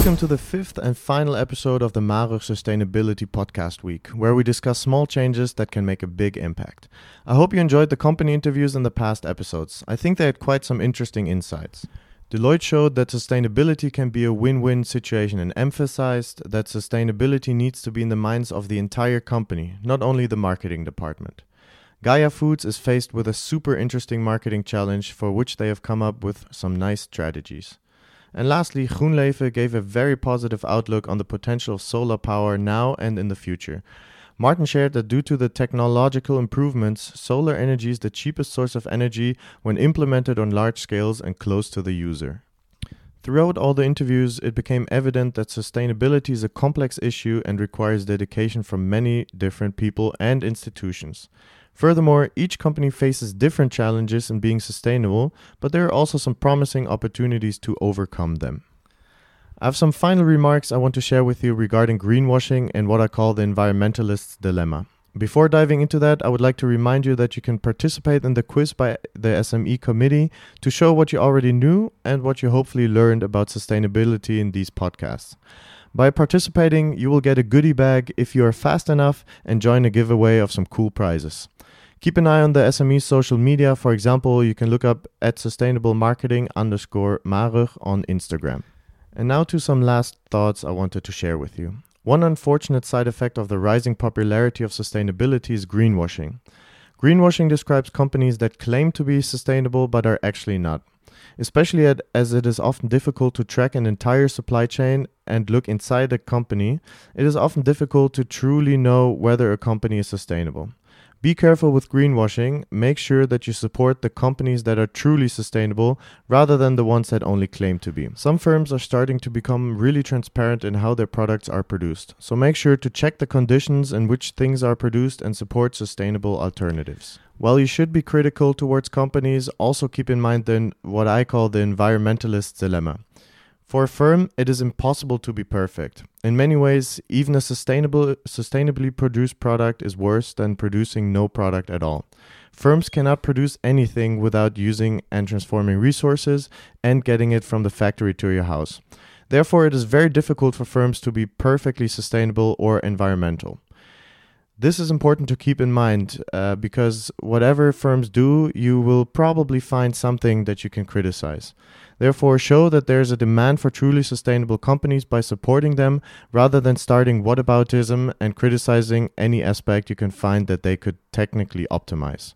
Welcome to the fifth and final episode of the Marug Sustainability Podcast Week, where we discuss small changes that can make a big impact. I hope you enjoyed the company interviews in the past episodes. I think they had quite some interesting insights. Deloitte showed that sustainability can be a win win situation and emphasized that sustainability needs to be in the minds of the entire company, not only the marketing department. Gaia Foods is faced with a super interesting marketing challenge for which they have come up with some nice strategies. And lastly, GroenLeven gave a very positive outlook on the potential of solar power now and in the future. Martin shared that due to the technological improvements, solar energy is the cheapest source of energy when implemented on large scales and close to the user. Throughout all the interviews, it became evident that sustainability is a complex issue and requires dedication from many different people and institutions. Furthermore, each company faces different challenges in being sustainable, but there are also some promising opportunities to overcome them. I have some final remarks I want to share with you regarding greenwashing and what I call the environmentalist's dilemma. Before diving into that, I would like to remind you that you can participate in the quiz by the SME committee to show what you already knew and what you hopefully learned about sustainability in these podcasts. By participating, you will get a goodie bag if you are fast enough and join a giveaway of some cool prizes. Keep an eye on the SME social media. For example, you can look up at sustainable marketing underscore Marug on Instagram. And now to some last thoughts I wanted to share with you. One unfortunate side effect of the rising popularity of sustainability is greenwashing. Greenwashing describes companies that claim to be sustainable but are actually not. Especially as it is often difficult to track an entire supply chain and look inside a company, it is often difficult to truly know whether a company is sustainable. Be careful with greenwashing. Make sure that you support the companies that are truly sustainable rather than the ones that only claim to be. Some firms are starting to become really transparent in how their products are produced. So make sure to check the conditions in which things are produced and support sustainable alternatives. While you should be critical towards companies, also keep in mind then what I call the environmentalist dilemma. For a firm, it is impossible to be perfect. In many ways, even a sustainable, sustainably produced product is worse than producing no product at all. Firms cannot produce anything without using and transforming resources and getting it from the factory to your house. Therefore, it is very difficult for firms to be perfectly sustainable or environmental. This is important to keep in mind uh, because whatever firms do, you will probably find something that you can criticize. Therefore, show that there is a demand for truly sustainable companies by supporting them rather than starting whataboutism and criticizing any aspect you can find that they could technically optimize.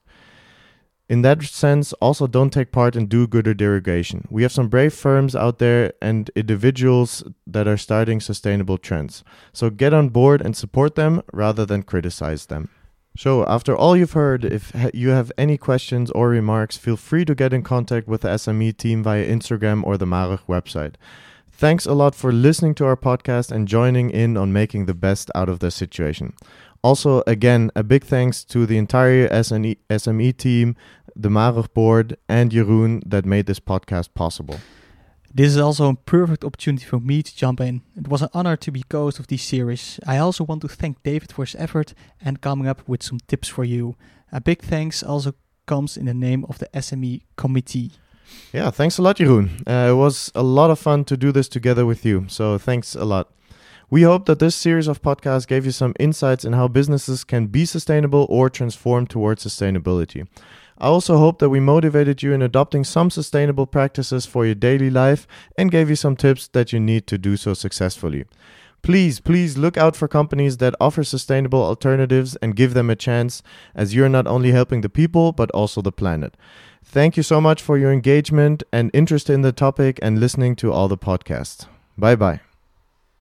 In that sense, also don't take part in do gooder derogation. We have some brave firms out there and individuals that are starting sustainable trends. So get on board and support them rather than criticize them. So, after all you've heard, if you have any questions or remarks, feel free to get in contact with the SME team via Instagram or the Marug website. Thanks a lot for listening to our podcast and joining in on making the best out of the situation. Also, again, a big thanks to the entire SME team, the Marug board, and Jeroen that made this podcast possible. This is also a perfect opportunity for me to jump in. It was an honor to be co-host of this series. I also want to thank David for his effort and coming up with some tips for you. A big thanks also comes in the name of the SME committee. Yeah, thanks a lot, Jeroen. Uh, it was a lot of fun to do this together with you. So thanks a lot. We hope that this series of podcasts gave you some insights in how businesses can be sustainable or transform towards sustainability. I also hope that we motivated you in adopting some sustainable practices for your daily life and gave you some tips that you need to do so successfully. Please, please look out for companies that offer sustainable alternatives and give them a chance, as you're not only helping the people, but also the planet. Thank you so much for your engagement and interest in the topic and listening to all the podcasts. Bye bye.